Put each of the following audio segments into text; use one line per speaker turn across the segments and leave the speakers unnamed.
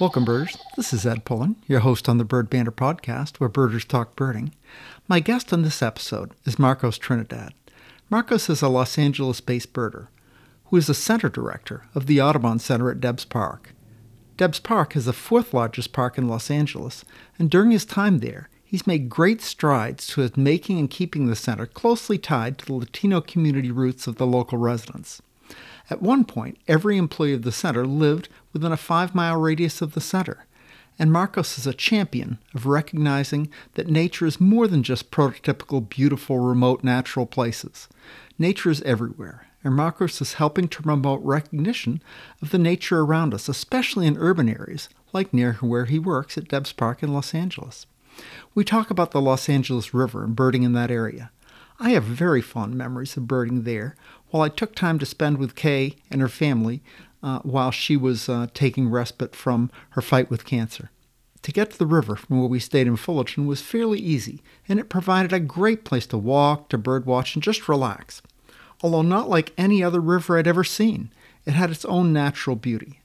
Welcome, birders. This is Ed Pullen, your host on the Bird Banter podcast, where birders talk birding. My guest on this episode is Marcos Trinidad. Marcos is a Los Angeles based birder who is the center director of the Audubon Center at Debs Park. Debs Park is the fourth largest park in Los Angeles, and during his time there, he's made great strides towards making and keeping the center closely tied to the Latino community roots of the local residents. At one point, every employee of the center lived within a five mile radius of the center. And Marcos is a champion of recognizing that nature is more than just prototypical, beautiful, remote natural places. Nature is everywhere, and Marcos is helping to promote recognition of the nature around us, especially in urban areas, like near where he works at Debs Park in Los Angeles. We talk about the Los Angeles River and birding in that area. I have very fond memories of birding there, while I took time to spend with Kay and her family uh, while she was uh, taking respite from her fight with cancer. To get to the river from where we stayed in Fullerton was fairly easy, and it provided a great place to walk, to birdwatch, and just relax. Although not like any other river I'd ever seen, it had its own natural beauty,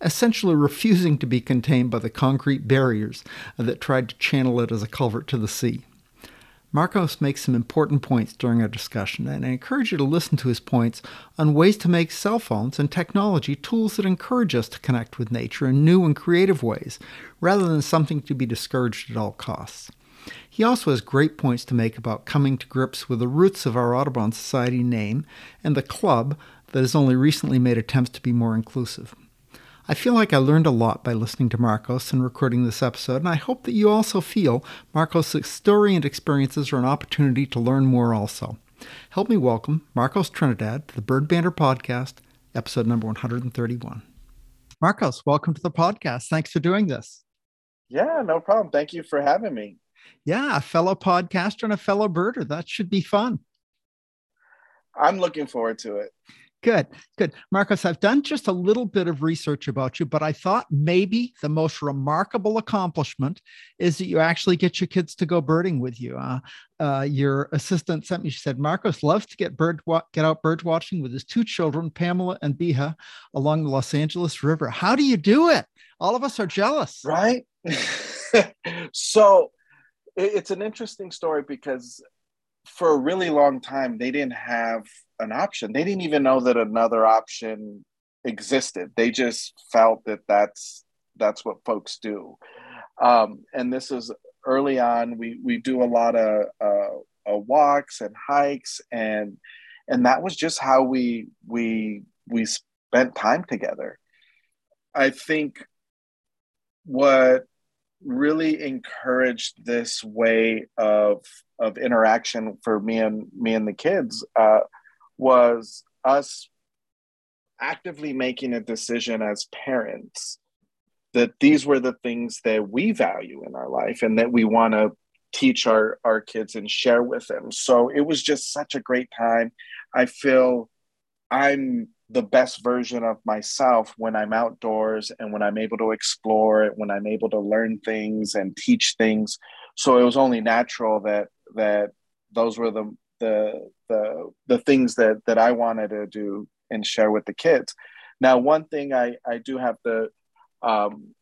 essentially refusing to be contained by the concrete barriers that tried to channel it as a culvert to the sea. Marcos makes some important points during our discussion, and I encourage you to listen to his points on ways to make cell phones and technology tools that encourage us to connect with nature in new and creative ways, rather than something to be discouraged at all costs. He also has great points to make about coming to grips with the roots of our Audubon Society name and the club that has only recently made attempts to be more inclusive. I feel like I learned a lot by listening to Marcos and recording this episode, and I hope that you also feel Marcos' story and experiences are an opportunity to learn more also. Help me welcome Marcos Trinidad to the Bird Banter Podcast, episode number 131. Marcos, welcome to the podcast. Thanks for doing this.
Yeah, no problem. Thank you for having me.
Yeah, a fellow podcaster and a fellow birder. That should be fun.
I'm looking forward to it.
Good, good. Marcos, I've done just a little bit of research about you, but I thought maybe the most remarkable accomplishment is that you actually get your kids to go birding with you. Uh, uh, your assistant sent me, she said, Marcos loves to get bird wa- get out bird watching with his two children, Pamela and Biha, along the Los Angeles River. How do you do it? All of us are jealous.
Right? so it's an interesting story because for a really long time, they didn't have an option. They didn't even know that another option existed. They just felt that that's that's what folks do. Um, and this is early on. We we do a lot of uh, uh, walks and hikes, and and that was just how we we we spent time together. I think what really encouraged this way of of interaction for me and me and the kids uh, was us actively making a decision as parents that these were the things that we value in our life and that we want to teach our our kids and share with them. So it was just such a great time. I feel i'm the best version of myself when i'm outdoors and when i'm able to explore it, when i'm able to learn things and teach things so it was only natural that that those were the the the the things that that I wanted to do and share with the kids. Now, one thing I I do have to, um,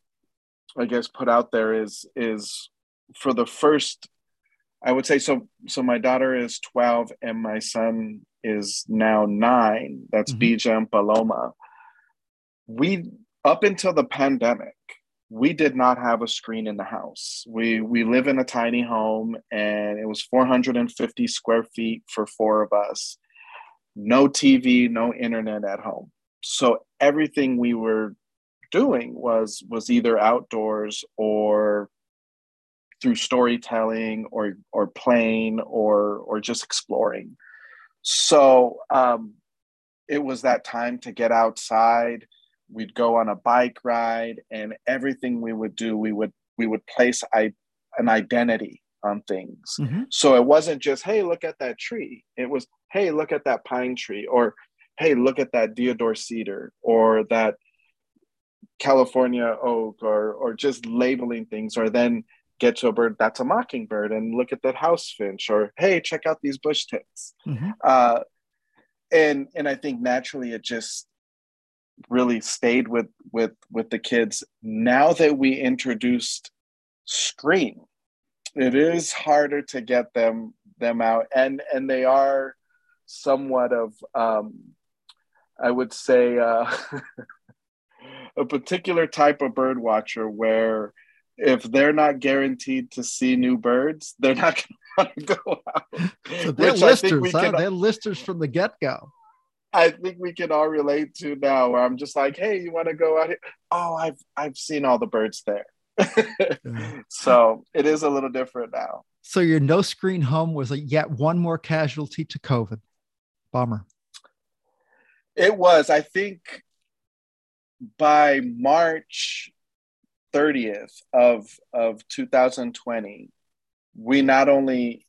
I guess, put out there is is for the first, I would say so. So my daughter is twelve and my son is now nine. That's mm-hmm. Bija and Paloma. We up until the pandemic, we did not have a screen in the house. We we live in a tiny home and it was 450 square feet for four of us. No TV, no internet at home. So everything we were doing was was either outdoors or through storytelling or or playing or or just exploring. So um, it was that time to get outside. We'd go on a bike ride and everything we would do we would we would place I, an identity on things. Mm-hmm. so it wasn't just hey look at that tree. It was hey look at that pine tree or hey look at that deodar cedar or that california oak or or just labeling things or then get to a bird that's a mockingbird and look at that house finch or hey check out these bush tits mm-hmm. uh, and and i think naturally it just really stayed with with with the kids. Now that we introduced screen it is harder to get them them out. And and they are somewhat of um i would say uh a particular type of bird watcher where if they're not guaranteed to see new birds they're not going to want to go out
so they're listers huh? can, they're listers from the get-go
I think we can all relate to now where I'm just like, hey, you want to go out here? Oh, I've I've seen all the birds there. yeah. So it is a little different now.
So your no screen home was a yet one more casualty to COVID. Bummer.
It was. I think by March 30th of of 2020, we not only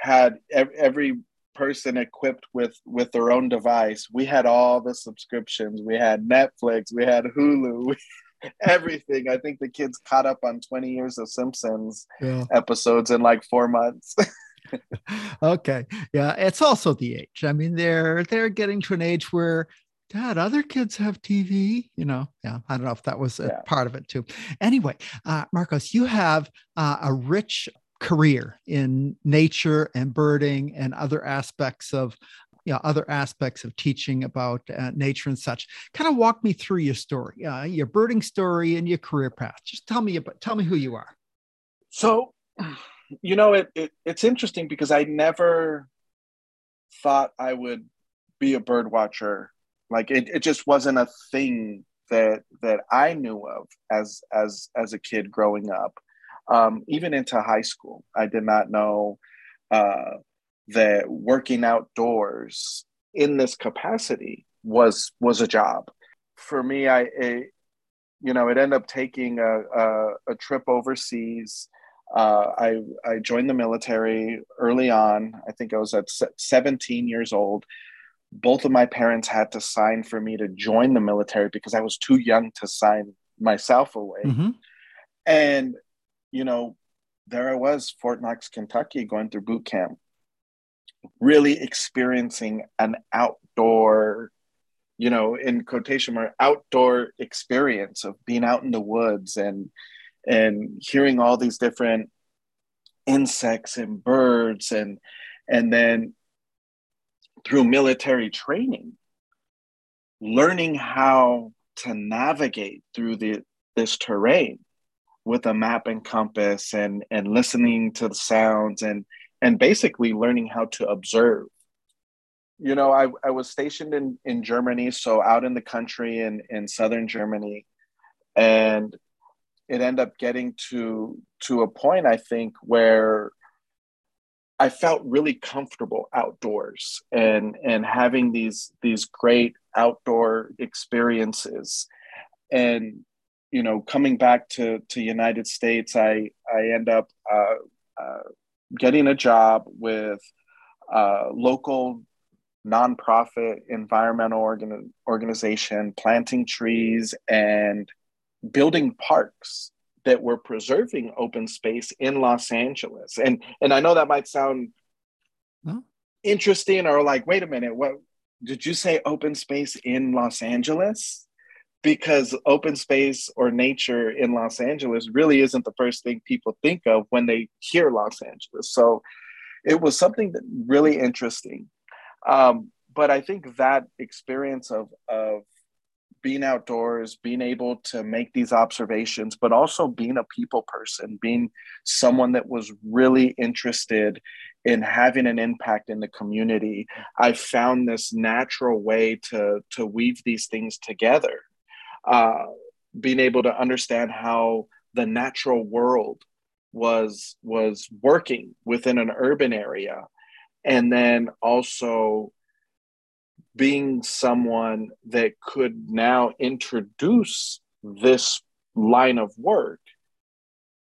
had every person equipped with with their own device we had all the subscriptions we had netflix we had hulu everything. I think the kids caught up on 20 years of simpsons yeah. episodes in like four months.
Okay. Yeah it's also the age. I mean they're they're getting to an age where dad other kids have tv you know yeah i don't know if that was a yeah. part of it too anyway uh, marcos you have uh, a rich career in nature and birding and other aspects of you know, other aspects of teaching about uh, nature and such. Kind of walk me through your story, uh, your birding story, and your career path. Just tell me about, tell me who you are.
So, you know, it, it it's interesting because I never thought I would be a bird watcher. Like it, it just wasn't a thing that that I knew of as as as a kid growing up um, even into high school. I did not know uh, that working outdoors in this capacity was was a job for me. I, it, you know, it ended up taking a, a, a trip overseas. Uh, I I joined the military early on. I think I was at 17 years old. Both of my parents had to sign for me to join the military because I was too young to sign myself away. Mm-hmm. And you know, there I was, Fort Knox, Kentucky, going through boot camp, really experiencing an outdoor, you know, in quotation mark, outdoor experience of being out in the woods and and hearing all these different insects and birds and and then through military training learning how to navigate through the this terrain with a map and compass and and listening to the sounds and and basically learning how to observe. You know i, I was stationed in in germany so out in the country in in southern germany and it ended up getting to to a point i think where i felt really comfortable outdoors and and having these these great outdoor experiences. And you know, coming back to to United States, I I end up uh, uh, getting a job with a local nonprofit environmental organ- organization, planting trees and building parks that we're preserving open space in Los Angeles. And and I know that might sound huh? interesting or like, wait a minute, what did you say open space in Los Angeles? because open space or nature in Los Angeles really isn't the first thing people think of when they hear Los Angeles. So it was something that really interesting. Um, but I think that experience of, of being outdoors, being able to make these observations, but also being a people person, being someone that was really interested in having an impact in the community, I found this natural way to, to weave these things together. Uh, being able to understand how the natural world was was working within an urban area. And then also being someone that could now introduce this line of work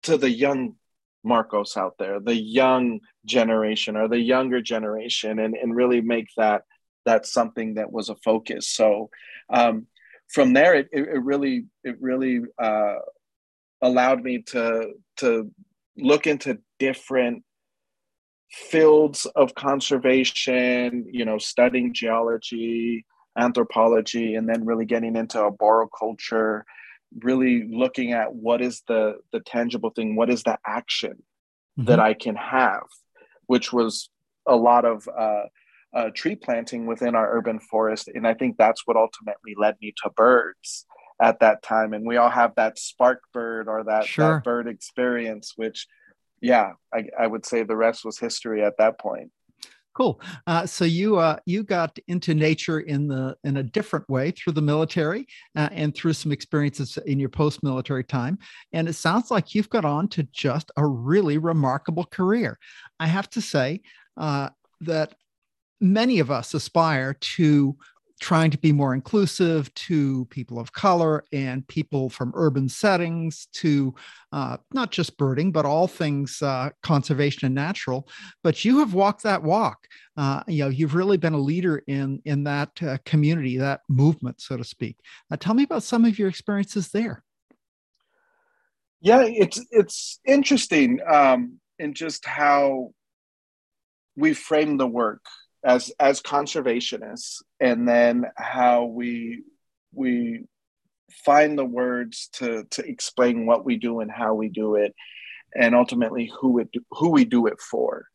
to the young Marcos out there, the young generation or the younger generation, and, and really make that that something that was a focus. So um, from there, it, it, really it really uh, allowed me to to look into different fields of conservation. You know, studying geology, anthropology and then really getting into arboriculture really looking at what is the the tangible thing what is the action mm-hmm. that i can have which was a lot of uh, uh, tree planting within our urban forest and i think that's what ultimately led me to birds at that time and we all have that spark bird or that, sure. that bird experience which yeah I, I would say the rest was history at that point
Cool. Uh, so you uh, you got into nature in the in a different way through the military uh, and through some experiences in your post military time, and it sounds like you've got on to just a really remarkable career. I have to say uh, that many of us aspire to trying to be more inclusive to people of color and people from urban settings to uh, not just birding but all things uh, conservation and natural. But you have walked that walk. Uh, you know you've really been a leader in in that uh, community that movement so to speak. Uh, tell me about some of your experiences there.
Yeah it's it's interesting um, in just how we frame the work as as conservationists and then how we we find the words to to explain what we do and how we do it and ultimately who it who we do it for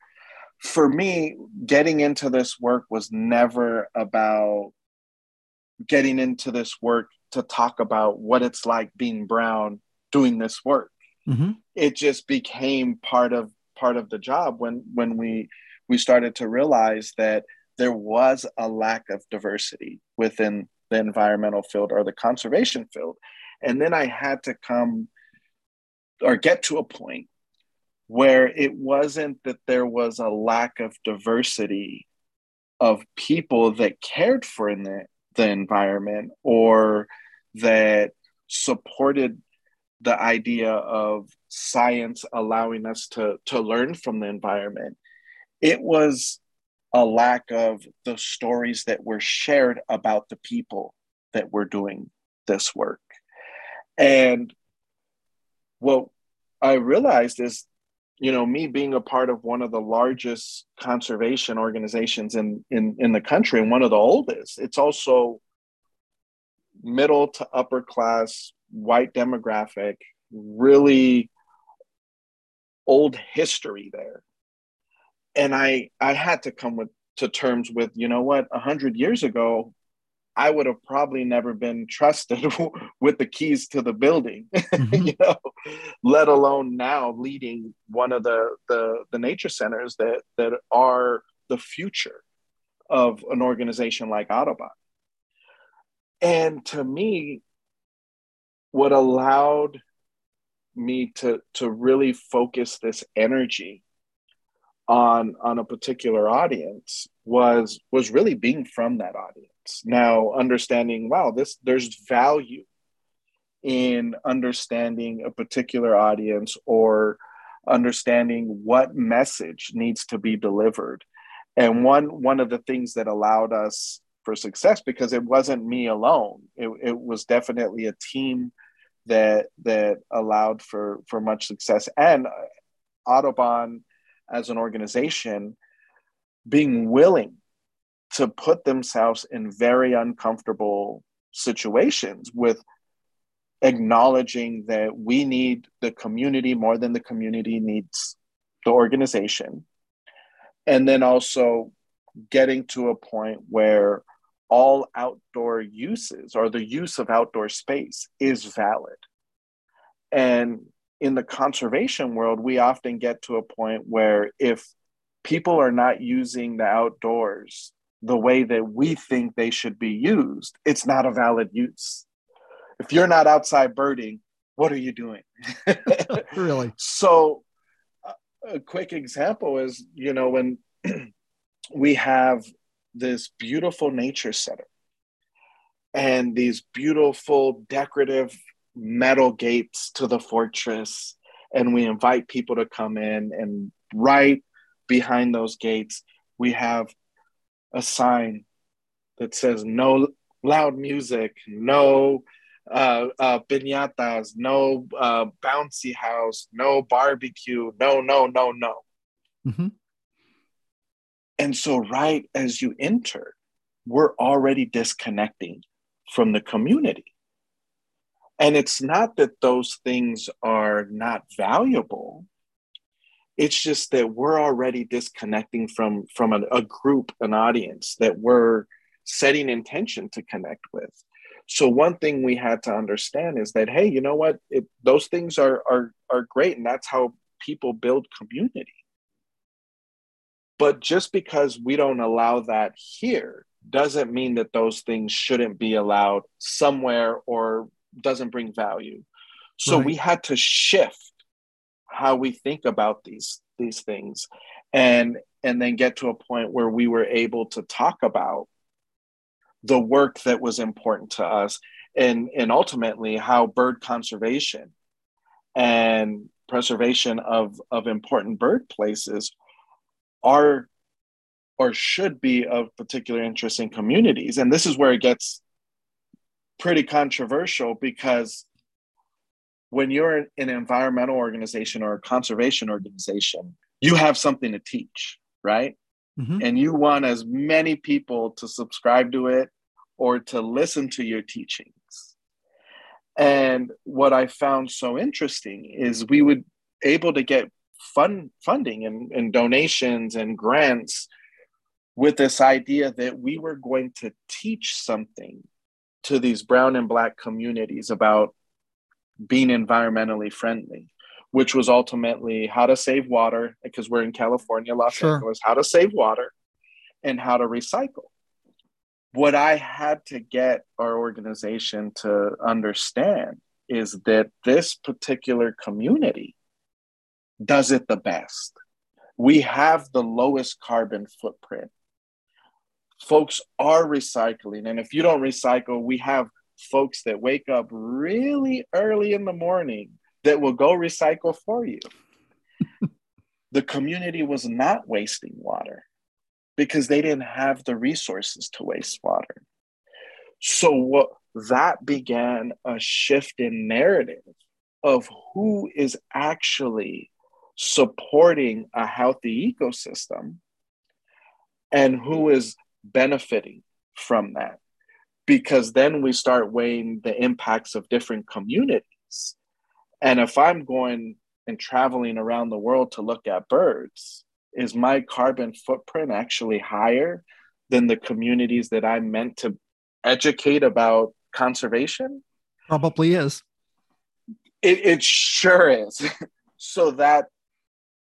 for me getting into this work was never about getting into this work to talk about what it's like being brown doing this work mm-hmm. it just became part of part of the job when when we we started to realize that there was a lack of diversity within the environmental field or the conservation field. And then I had to come or get to a point where it wasn't that there was a lack of diversity of people that cared for the, the environment or that supported the idea of science allowing us to, to learn from the environment it was a lack of the stories that were shared about the people that were doing this work. And what I realized is, you know, me being a part of one of the largest conservation organizations in, in, in the country and one of the oldest, it's also middle to upper class, white demographic, really old history there and I I had to come with to terms with you know what a hundred years ago I would have probably never been trusted with the keys to the building, mm-hmm. you know, let alone now leading one of the, the the nature centers that that are the future of an organization like Audubon. And to me, what allowed me to to really focus this energy on on a particular audience was was really being from that audience. Now understanding wow this there's value in understanding a particular audience or understanding what message needs to be delivered. And one one of the things that allowed us for success because it wasn't me alone it, it was definitely a team that that allowed for for much success. And audubon as an organization being willing to put themselves in very uncomfortable situations with acknowledging that we need the community more than the community needs the organization. And then also getting to a point where all outdoor uses or the use of outdoor space is valid. And in the conservation world, we often get to a point where if people are not using the outdoors the way that we think they should be used, it's not a valid use. If you're not outside birding, what are you doing?
really?
So, a quick example is you know, when we have this beautiful nature center and these beautiful decorative metal gates to the fortress and we invite people to come in and right behind those gates we have a sign that says no loud music no uh, uh, piñatas, no uh, bouncy house, no barbecue, no, no, no, no. Mm-hmm. And so, right as you enter, we're already disconnecting from the community. And it's not that those things are not valuable. It's just that we're already disconnecting from, from a, a group, an audience that we're setting intention to connect with. So one thing we had to understand is that, hey, you know what? It, those things are, are, are great. And that's how people build community. But just because we don't allow that here doesn't mean that those things shouldn't be allowed somewhere or doesn't bring value. So right. we had to shift how we think about these these things and and then get to a point where we were able to talk about the work that was important to us and and ultimately how bird conservation and preservation of of important bird places are or should be of particular interest in communities and this is where it gets pretty controversial because when you're an environmental organization or a conservation organization you have something to teach right mm-hmm. and you want as many people to subscribe to it or to listen to your teachings. And what I found so interesting is we would able to get fund funding and, and donations and grants with this idea that we were going to teach something to these brown and black communities about being environmentally friendly which was ultimately how to save water because we're in California, Los sure. Angeles, how to save water and how to recycle. What I had to get our organization to understand is that this particular community does it the best. We have the lowest carbon footprint. Folks are recycling. And if you don't recycle, we have folks that wake up really early in the morning that will go recycle for you. the community was not wasting water because they didn't have the resources to waste water. So what that began a shift in narrative of who is actually supporting a healthy ecosystem and who is benefiting from that because then we start weighing the impacts of different communities and if I'm going and traveling around the world to look at birds, is my carbon footprint actually higher than the communities that I'm meant to educate about conservation?
Probably is.
It, it sure is. so that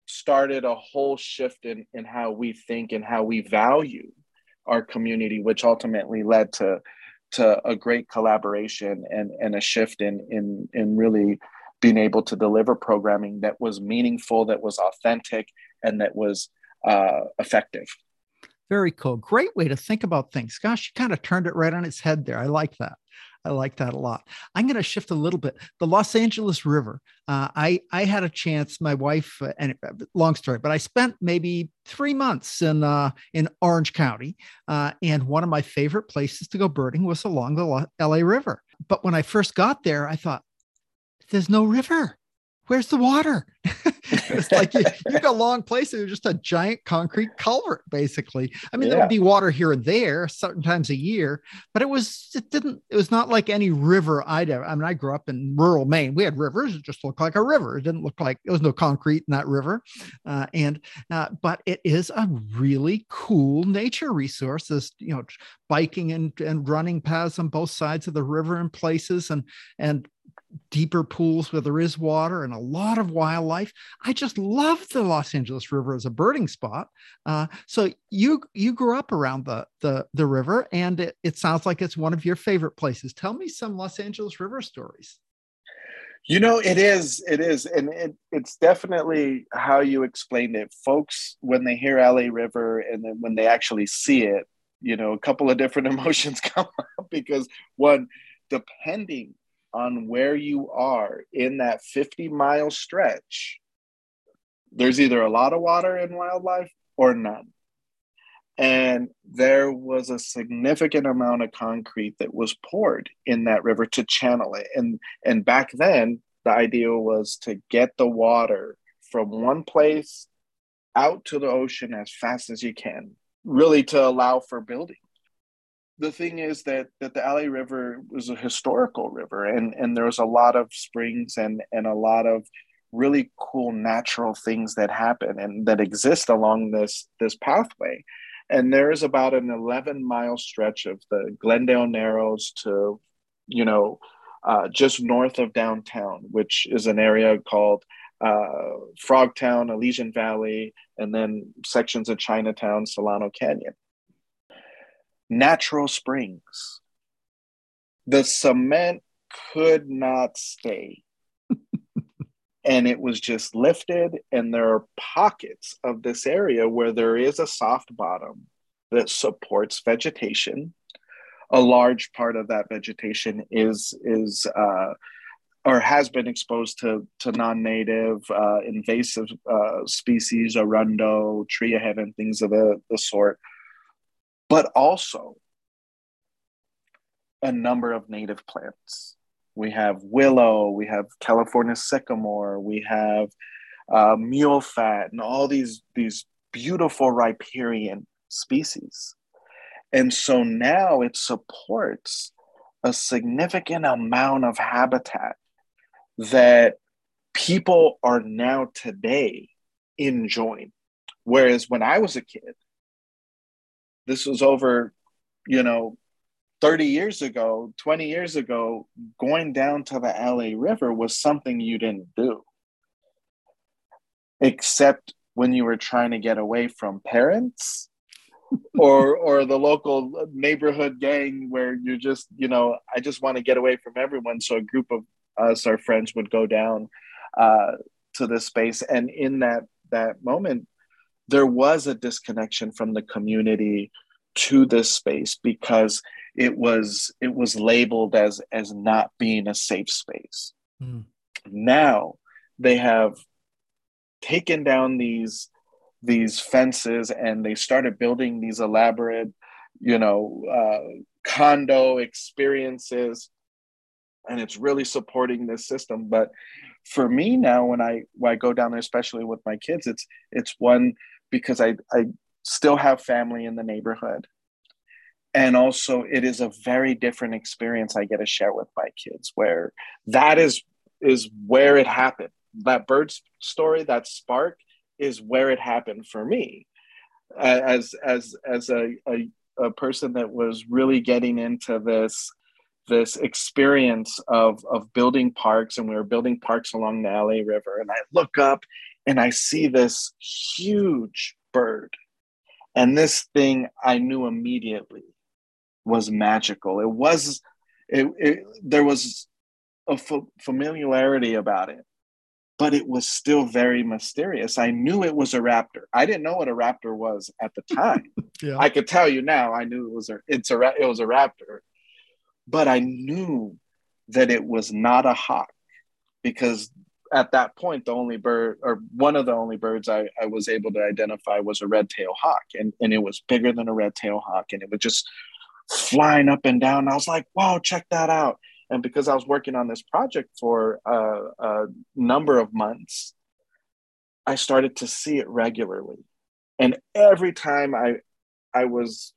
started a whole shift in, in how we think and how we value our community, which ultimately led to to a great collaboration and, and a shift in in in really being able to deliver programming that was meaningful, that was authentic, and that was uh, effective.
Very cool. Great way to think about things. Gosh, you kind of turned it right on its head there. I like that. I like that a lot. I'm going to shift a little bit. The Los Angeles River. Uh, I I had a chance. My wife uh, and uh, long story, but I spent maybe three months in uh, in Orange County, uh, and one of my favorite places to go birding was along the L.A. River. But when I first got there, I thought, there's no river. Where's the water? it's like you, you got a long place and just a giant concrete culvert, basically. I mean, yeah. there would be water here and there certain times a year, but it was it didn't it was not like any river I'd ever. I mean, I grew up in rural Maine. We had rivers; it just looked like a river. It didn't look like there was no concrete in that river, uh, and uh, but it is a really cool nature resource. There's you know biking and and running paths on both sides of the river in places, and and deeper pools where there is water and a lot of wildlife. I just love the Los Angeles River as a birding spot. Uh, so you you grew up around the the the river, and it, it sounds like it's one of your favorite places. Tell me some Los Angeles River stories.
You know, it is, it is, and it, it's definitely how you explained it. Folks, when they hear LA River and then when they actually see it, you know, a couple of different emotions come up because one, depending on where you are in that 50 mile stretch, there's either a lot of water and wildlife or none. And there was a significant amount of concrete that was poured in that river to channel it. And, and back then, the idea was to get the water from one place out to the ocean as fast as you can, really to allow for building. The thing is that that the LA River was a historical river, and and there was a lot of springs and and a lot of really cool natural things that happen and that exist along this this pathway. And there is about an 11 mile stretch of the Glendale Narrows to, you know, uh, just north of downtown, which is an area called uh, Frogtown, Elysian Valley, and then sections of Chinatown, Solano Canyon. Natural springs. The cement could not stay. and it was just lifted, and there are pockets of this area where there is a soft bottom that supports vegetation. A large part of that vegetation is is uh, or has been exposed to, to non-native uh, invasive uh, species, arundo, tree of heaven, things of the, the sort, but also a number of native plants. We have willow, we have California sycamore, we have uh, mule fat, and all these these beautiful riparian species. And so now it supports a significant amount of habitat that people are now today enjoying. Whereas when I was a kid, this was over, you know, 30 years ago, 20 years ago, going down to the LA River was something you didn't do. Except when you were trying to get away from parents or or the local neighborhood gang where you're just, you know, I just want to get away from everyone. So a group of us, our friends, would go down uh, to this space, and in that that moment, there was a disconnection from the community to this space because it was it was labeled as as not being a safe space. Mm. Now they have taken down these these fences and they started building these elaborate, you know, uh, condo experiences and it's really supporting this system but for me now when i when i go down there especially with my kids it's it's one because i i still have family in the neighborhood. And also it is a very different experience i get to share with my kids where that is is where it happened. That bird story that spark is where it happened for me. As as as a, a, a person that was really getting into this this experience of of building parks and we were building parks along the LA River and I look up and I see this huge bird. And this thing I knew immediately was magical. It was it, it there was a f- familiarity about it but it was still very mysterious. I knew it was a raptor. I didn't know what a raptor was at the time. Yeah. I could tell you now I knew it was a it's a it was a raptor but I knew that it was not a hawk because at that point the only bird or one of the only birds I, I was able to identify was a red tail hawk and, and it was bigger than a red tail hawk and it was just flying up and down. I was like, wow, check that out. And because I was working on this project for a, a number of months, I started to see it regularly. And every time I I was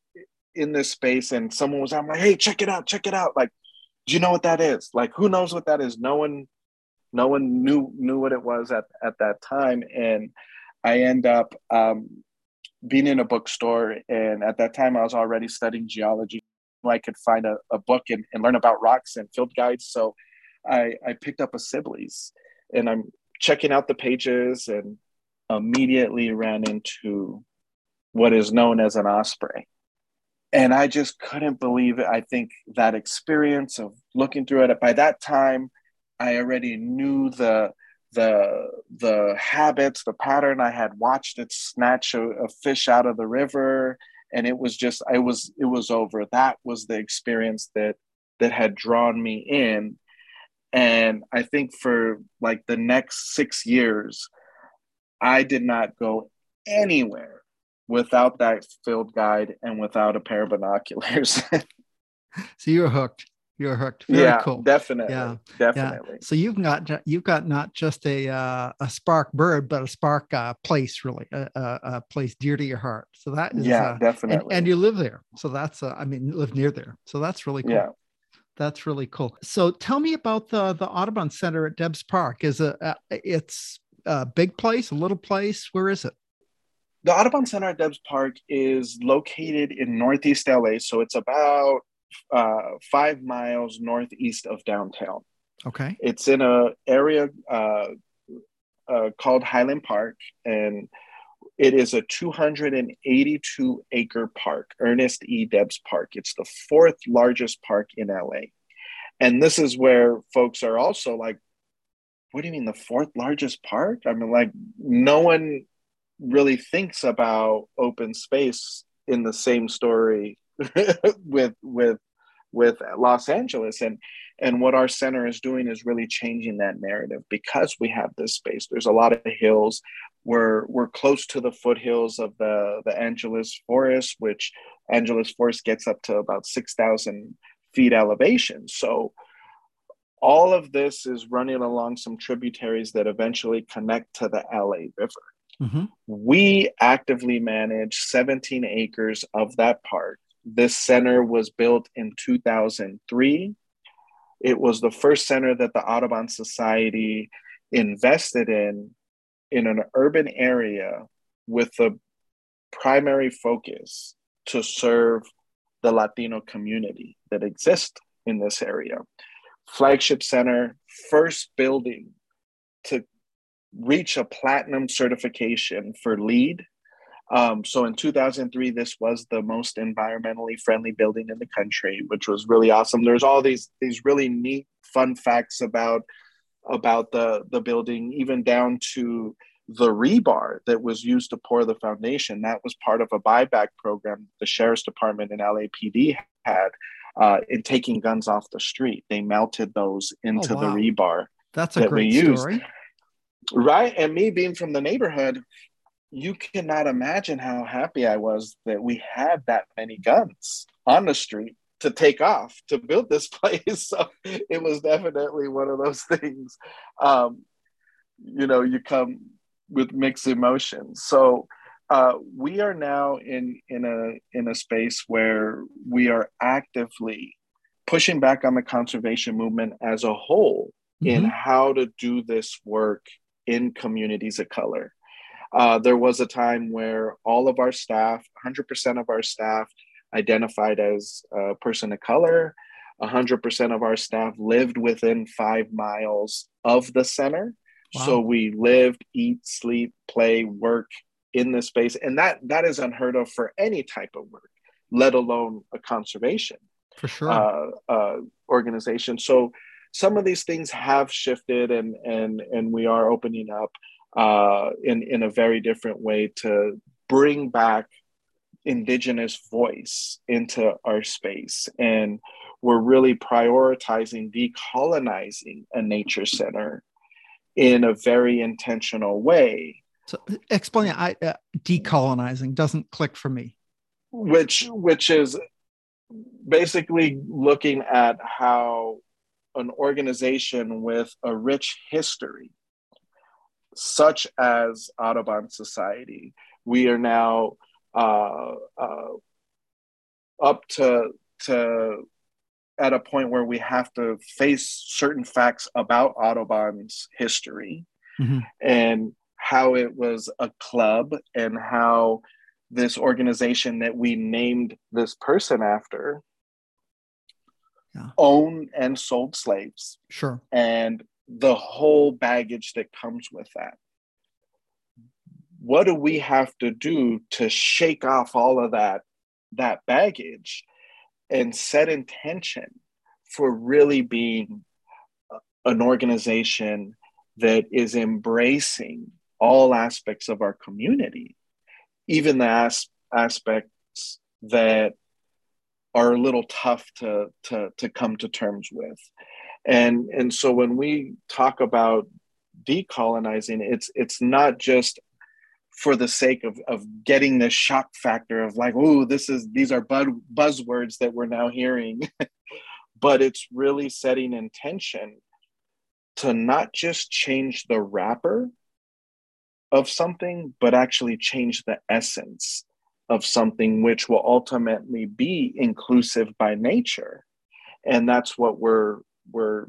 in this space and someone was, I'm like, hey, check it out, check it out. Like, do you know what that is? Like, who knows what that is? No one, no one knew knew what it was at at that time. And I end up um, being in a bookstore, and at that time I was already studying geology. I could find a, a book and, and learn about rocks and field guides. So I, I picked up a Sibley's and I'm checking out the pages and immediately ran into what is known as an osprey and I just couldn't believe it. I think that experience of looking through it by that time, I already knew the the the habits, the pattern. I had watched it snatch a, a fish out of the river, and it was just I was it was over. That was the experience that that had drawn me in, and I think for like the next six years, I did not go anywhere without that field guide and without a pair of binoculars.
so you're hooked. You're hooked. Very
yeah,
cool.
Definitely.
Yeah,
definitely.
Yeah. So you've got you've got not just a uh, a spark bird, but a spark uh, place, really, a, a, a, place dear to your heart. So that is
yeah,
uh,
definitely.
And, and, you live there, so that's uh, I mean, live near there, so that's really cool.
Yeah.
That's really cool. So tell me about the the Audubon Center at Debs Park. Is it uh, it's a big place, a little place? Where is it?
The Audubon Center at Debs Park is located in Northeast LA, so it's about uh, five miles northeast of downtown.
Okay.
It's in a area uh, uh, called Highland Park, and it is a 282 acre park, Ernest E. Debs Park. It's the fourth largest park in LA. And this is where folks are also like, what do you mean the fourth largest park? I mean, like, no one really thinks about open space in the same story with with with Los Angeles and and what our center is doing is really changing that narrative because we have this space. There's a lot of hills. We're we're close to the foothills of the the Angeles Forest, which Angeles Forest gets up to about six thousand feet elevation. So all of this is running along some tributaries that eventually connect to the LA River. Mm-hmm. We actively manage 17 acres of that park this center was built in 2003. It was the first center that the Audubon Society invested in in an urban area with the primary focus to serve the Latino community that exists in this area. Flagship Center, first building to reach a platinum certification for LEED um, so in 2003, this was the most environmentally friendly building in the country, which was really awesome. There's all these these really neat, fun facts about about the the building, even down to the rebar that was used to pour the foundation. That was part of a buyback program the sheriff's department and LAPD had uh, in taking guns off the street. They melted those into oh, wow. the rebar.
That's a that great story.
Right. And me being from the neighborhood, you cannot imagine how happy I was that we had that many guns on the street to take off to build this place. So it was definitely one of those things. Um, you know, you come with mixed emotions. So uh, we are now in in a in a space where we are actively pushing back on the conservation movement as a whole mm-hmm. in how to do this work in communities of color. Uh, there was a time where all of our staff, 100% of our staff, identified as a person of color. 100% of our staff lived within five miles of the center. Wow. So we lived, eat, sleep, play, work in this space. And that that is unheard of for any type of work, let alone a conservation
for sure
uh, uh, organization. So some of these things have shifted and and and we are opening up uh, in, in a very different way to bring back indigenous voice into our space. And we're really prioritizing decolonizing a nature center in a very intentional way.
So explain I uh, decolonizing doesn't click for me.
Which which is basically looking at how an organization with a rich history such as Audubon Society. We are now uh, uh, up to to at a point where we have to face certain facts about Audubon's history mm-hmm. and how it was a club and how this organization that we named this person after yeah. owned and sold slaves.
Sure.
And the whole baggage that comes with that. What do we have to do to shake off all of that that baggage and set intention for really being an organization that is embracing all aspects of our community, even the as- aspects that are a little tough to, to, to come to terms with and and so when we talk about decolonizing it's it's not just for the sake of, of getting the shock factor of like oh this is these are bud, buzzwords that we're now hearing but it's really setting intention to not just change the wrapper of something, but actually change the essence of something, which will ultimately be inclusive by nature. And that's what we're we're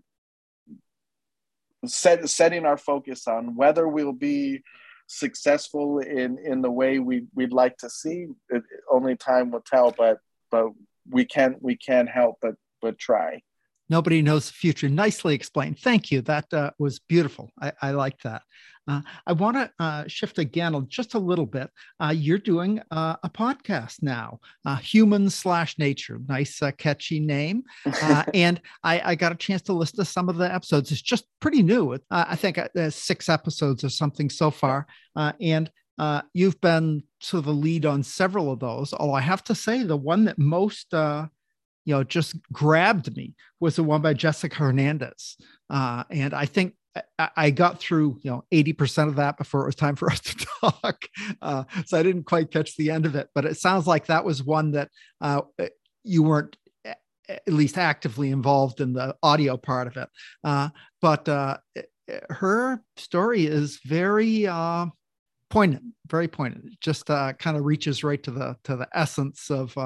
set, setting our focus on. Whether we'll be successful in in the way we we'd like to see, it, only time will tell. But but we can't we can't help but but try.
Nobody knows the future. Nicely explained. Thank you. That uh, was beautiful. I, I like that. Uh, I want to uh, shift again just a little bit. Uh, you're doing uh, a podcast now, uh, Human slash Nature. Nice, catchy name. and I, I, got a chance to listen to some of the episodes. It's just pretty new. I think there's six episodes or something so far. and you've been sort of the lead on several of those. Although I have to say, the one that most you know just grabbed me was the one by Jessica Hernandez, uh, and I think I got through you know 80% of that before it was time for us to talk. Uh, so I didn't quite catch the end of it, but it sounds like that was one that uh, you weren't at least actively involved in the audio part of it. Uh, but uh, her story is very uh, poignant, very poignant. It just uh, kind of reaches right to the to the essence of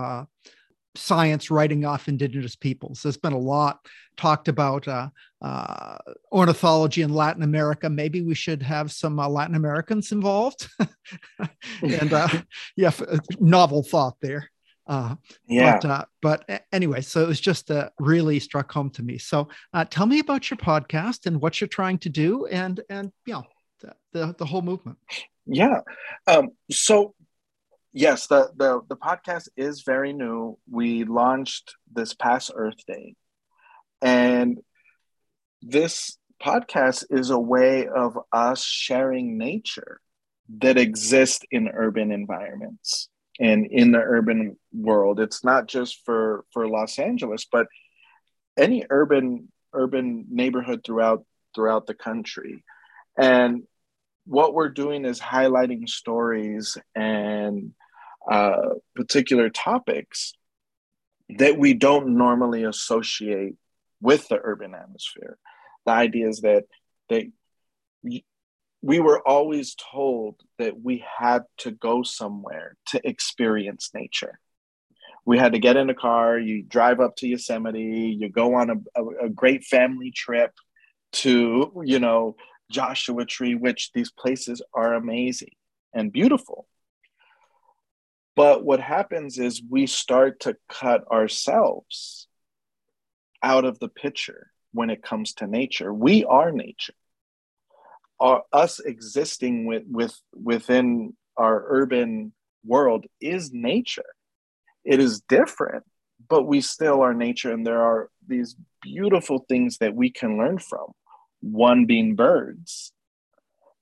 science writing off indigenous peoples. There's been a lot talked about uh, uh, ornithology in Latin America. Maybe we should have some uh, Latin Americans involved. and uh, yeah, novel thought there. Uh,
yeah.
But, uh, but anyway, so it was just really struck home to me. So tell me about your podcast and what you're trying to do, and and you know the the, the whole movement.
Yeah. Um, so yes, the, the the podcast is very new. We launched this past Earth Day, and this podcast is a way of us sharing nature that exists in urban environments and in the urban world. It's not just for for Los Angeles, but any urban urban neighborhood throughout throughout the country. And what we're doing is highlighting stories and uh, particular topics that we don't normally associate with the urban atmosphere. The idea is that they we, we were always told that we had to go somewhere to experience nature. We had to get in a car, you drive up to Yosemite, you go on a, a, a great family trip to, you know, Joshua Tree, which these places are amazing and beautiful. But what happens is we start to cut ourselves out of the picture when it comes to nature. We are nature. Our, us existing with, with, within our urban world is nature. It is different, but we still are nature, and there are these beautiful things that we can learn from. One being birds,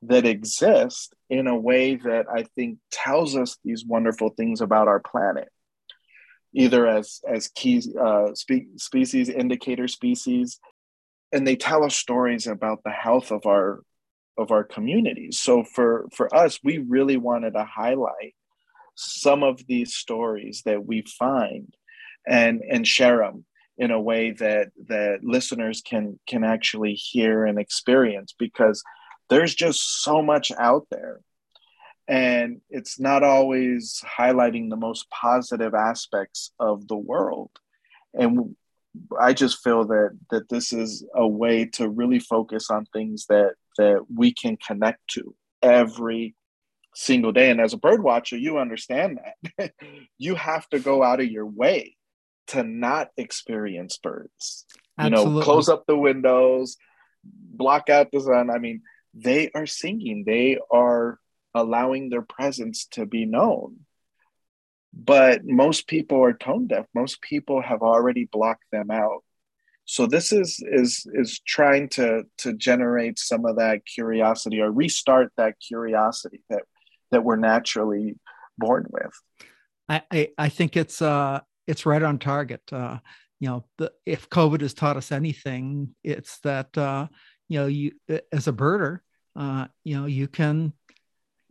that exist in a way that I think tells us these wonderful things about our planet, either as as key uh, spe- species, indicator species, and they tell us stories about the health of our of our communities. So for for us, we really wanted to highlight some of these stories that we find and and share them in a way that that listeners can can actually hear and experience because there's just so much out there. And it's not always highlighting the most positive aspects of the world. And i just feel that that this is a way to really focus on things that that we can connect to every single day. And as a bird watcher you understand that. You have to go out of your way to not experience birds. Absolutely. you know close up the windows block out the sun. I mean they are singing, they are allowing their presence to be known. But most people are tone deaf. Most people have already blocked them out. So this is is is trying to to generate some of that curiosity or restart that curiosity that that we're naturally born with.
I I, I think it's uh it's right on target. Uh, you know, the, if COVID has taught us anything, it's that uh, you know you as a birder uh, you know you can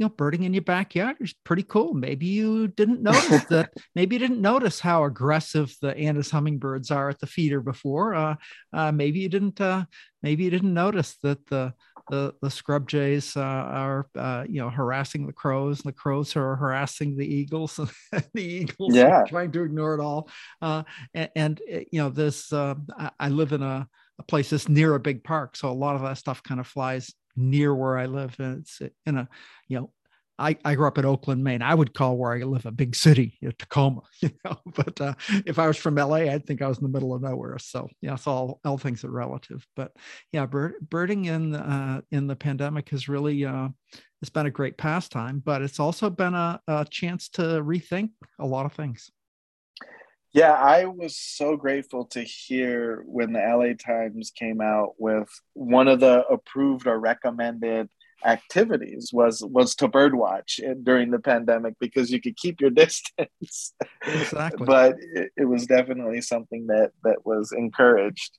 you know, birding in your backyard is pretty cool. Maybe you didn't notice that. Maybe you didn't notice how aggressive the Anna's hummingbirds are at the feeder before. Uh, uh, maybe you didn't. Uh, maybe you didn't notice that the the, the scrub jays uh, are uh, you know harassing the crows, and the crows are harassing the eagles, and the eagles
yeah.
trying to ignore it all. Uh, and, and, you know, this I, I live in a a place that's near a big park. So a lot of that stuff kind of flies near where I live. And it's in a, you know, I, I grew up in Oakland, Maine. I would call where I live a big city, you know, Tacoma, you know. But uh, if I was from LA, I'd think I was in the middle of nowhere. So yeah, it's all all things are relative. But yeah, bird, birding in uh, in the pandemic has really uh, it's been a great pastime, but it's also been a, a chance to rethink a lot of things.
Yeah, I was so grateful to hear when the LA Times came out with one of the approved or recommended activities was was to birdwatch during the pandemic because you could keep your distance.
Exactly.
but it, it was definitely something that that was encouraged.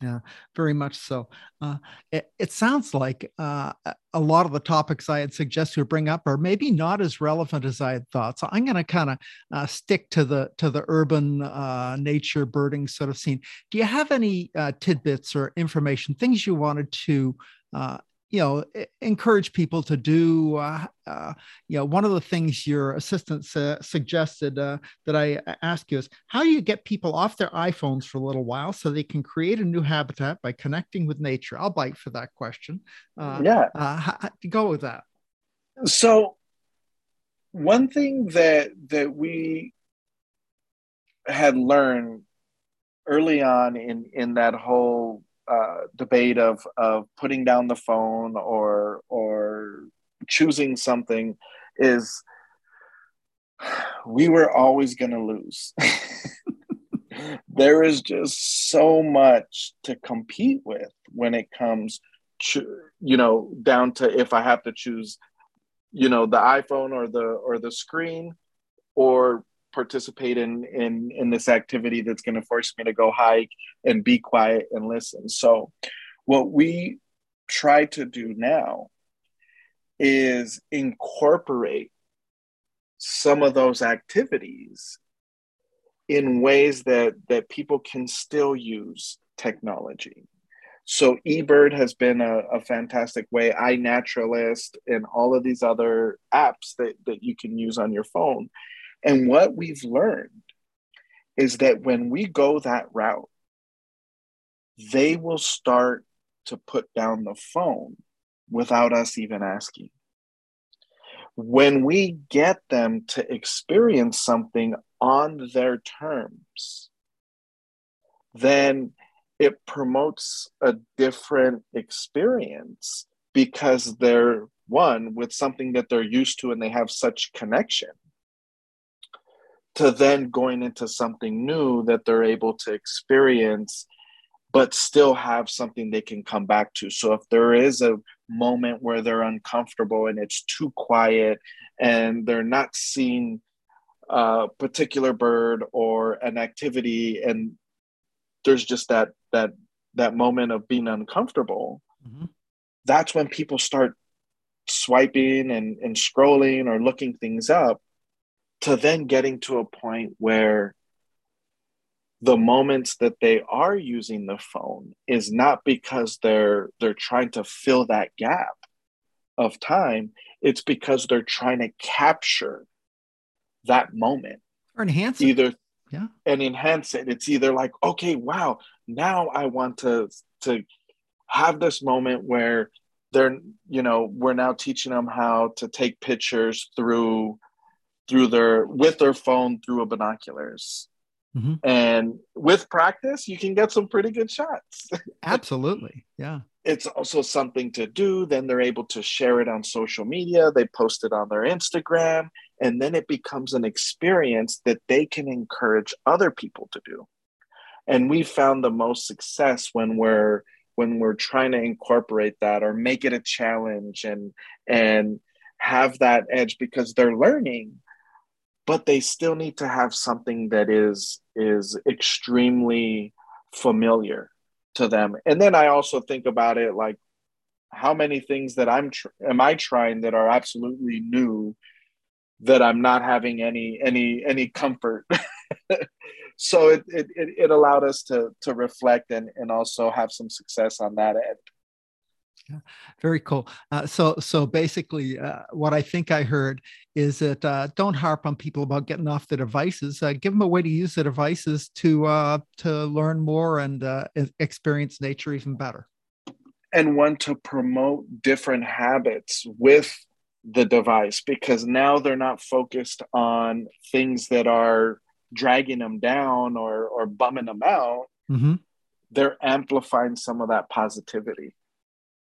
Yeah, very much so. Uh, it, it, sounds like uh, a lot of the topics I had suggested to bring up are maybe not as relevant as I had thought. So I'm going to kind of uh, stick to the to the urban uh, nature birding sort of scene. Do you have any uh, tidbits or information, things you wanted to uh, you know encourage people to do uh, uh, you know one of the things your assistant su- suggested uh, that i ask you is how do you get people off their iphones for a little while so they can create a new habitat by connecting with nature? I'll bite for that question.
Uh, yeah.
uh, how, go with that.
So one thing that that we had learned early on in in that whole uh, debate of of putting down the phone or or choosing something is we were always going to lose. there is just so much to compete with when it comes to, you know down to if I have to choose you know the iPhone or the or the screen or participate in in in this activity that's going to force me to go hike and be quiet and listen. So what we try to do now is incorporate some of those activities in ways that that people can still use technology. So eBird has been a, a, fantastic way. iNaturalist and all of these other apps that, that you can use on your phone and what we've learned is that when we go that route, they will start to put down the phone without us even asking. When we get them to experience something on their terms, then it promotes a different experience because they're one with something that they're used to and they have such connection to then going into something new that they're able to experience but still have something they can come back to so if there is a moment where they're uncomfortable and it's too quiet and they're not seeing a particular bird or an activity and there's just that that that moment of being uncomfortable mm-hmm. that's when people start swiping and, and scrolling or looking things up to then getting to a point where the moments that they are using the phone is not because they're they're trying to fill that gap of time. It's because they're trying to capture that moment.
Or enhance
it. either
yeah.
and enhance it. It's either like okay wow now i want to to have this moment where they're you know we're now teaching them how to take pictures through through their with their phone through a binoculars. Mm-hmm. And with practice, you can get some pretty good shots.
Absolutely. Yeah.
It's also something to do. Then they're able to share it on social media. They post it on their Instagram. And then it becomes an experience that they can encourage other people to do. And we found the most success when we're when we're trying to incorporate that or make it a challenge and and have that edge because they're learning but they still need to have something that is is extremely familiar to them and then i also think about it like how many things that I'm tr- am I trying that are absolutely new that I'm not having any any any comfort. so it, it it allowed us to to reflect and and also have some success on that end.
Yeah, very cool. Uh, so, so basically, uh, what I think I heard is that uh, don't harp on people about getting off the devices. Uh, give them a way to use the devices to uh, to learn more and uh, experience nature even better.
And one to promote different habits with the device because now they're not focused on things that are dragging them down or or bumming them out. Mm-hmm. They're amplifying some of that positivity.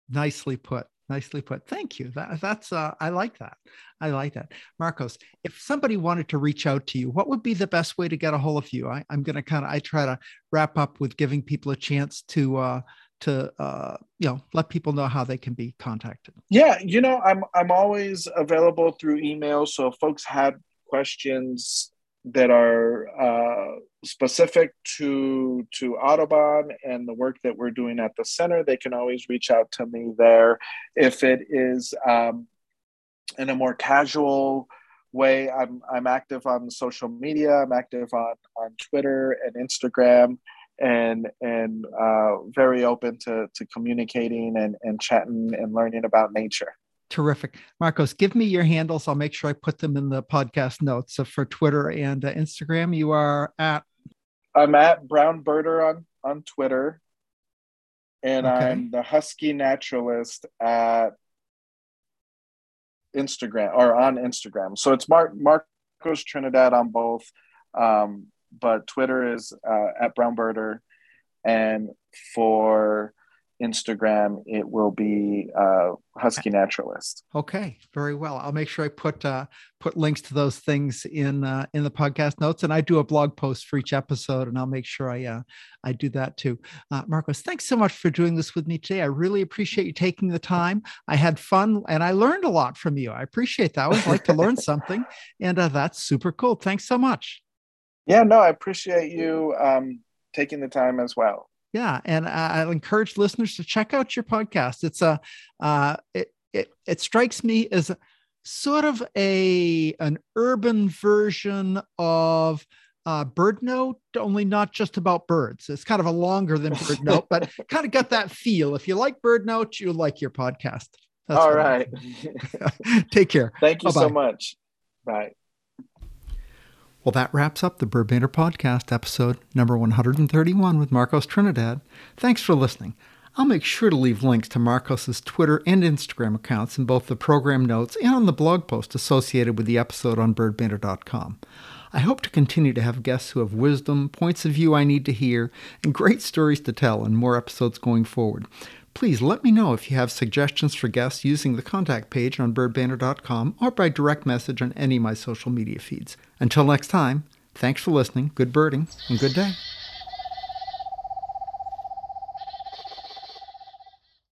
Nicely put. Nicely put. Thank you. That, that's uh, I like that. I like that. Marcos, if somebody wanted to reach out to you, what would be the best way to get a hold of you? I, am going to kind of I try to wrap up with giving people a chance to uh, to uh, you know let people know how they can be contacted.
Yeah, you know, I'm I'm always available through email. So if folks had questions that are uh, specific to to Audubon and the work that we're doing at the center, they can always reach out to me there. If it is um, in a more casual way, I'm I'm active on social media. I'm active on on Twitter and Instagram, and and uh, very open to to communicating and and chatting and learning about nature.
Terrific. Marcos, give me your handles. I'll make sure I put them in the podcast notes. So for Twitter and uh, Instagram, you are at?
I'm at Brown Birder on, on Twitter. And okay. I'm the Husky Naturalist at Instagram or on Instagram. So it's Mark Marcos Trinidad on both. Um, but Twitter is uh, at Brown Birder. And for Instagram, it will be uh, Husky Naturalist.
Okay, very well. I'll make sure I put uh, put links to those things in uh, in the podcast notes, and I do a blog post for each episode, and I'll make sure I uh, I do that too. Uh, Marcos, thanks so much for doing this with me today. I really appreciate you taking the time. I had fun, and I learned a lot from you. I appreciate that. I always like to learn something, and uh, that's super cool. Thanks so much.
Yeah, no, I appreciate you um, taking the time as well
yeah and i encourage listeners to check out your podcast. It's a uh, it, it it strikes me as sort of a an urban version of uh, BirdNote only not just about birds. It's kind of a longer than BirdNote but kind of got that feel. If you like BirdNote you'll like your podcast.
That's all right.
Take care.
Thank you Bye-bye. so much. Bye
well, that wraps up the Bird Banter Podcast episode number 131 with Marcos Trinidad. Thanks for listening. I'll make sure to leave links to Marcos's Twitter and Instagram accounts in both the program notes and on the blog post associated with the episode on birdbanter.com. I hope to continue to have guests who have wisdom, points of view I need to hear, and great stories to tell in more episodes going forward. Please let me know if you have suggestions for guests using the contact page on birdbanter.com or by direct message on any of my social media feeds. Until next time, thanks for listening, good birding, and good day.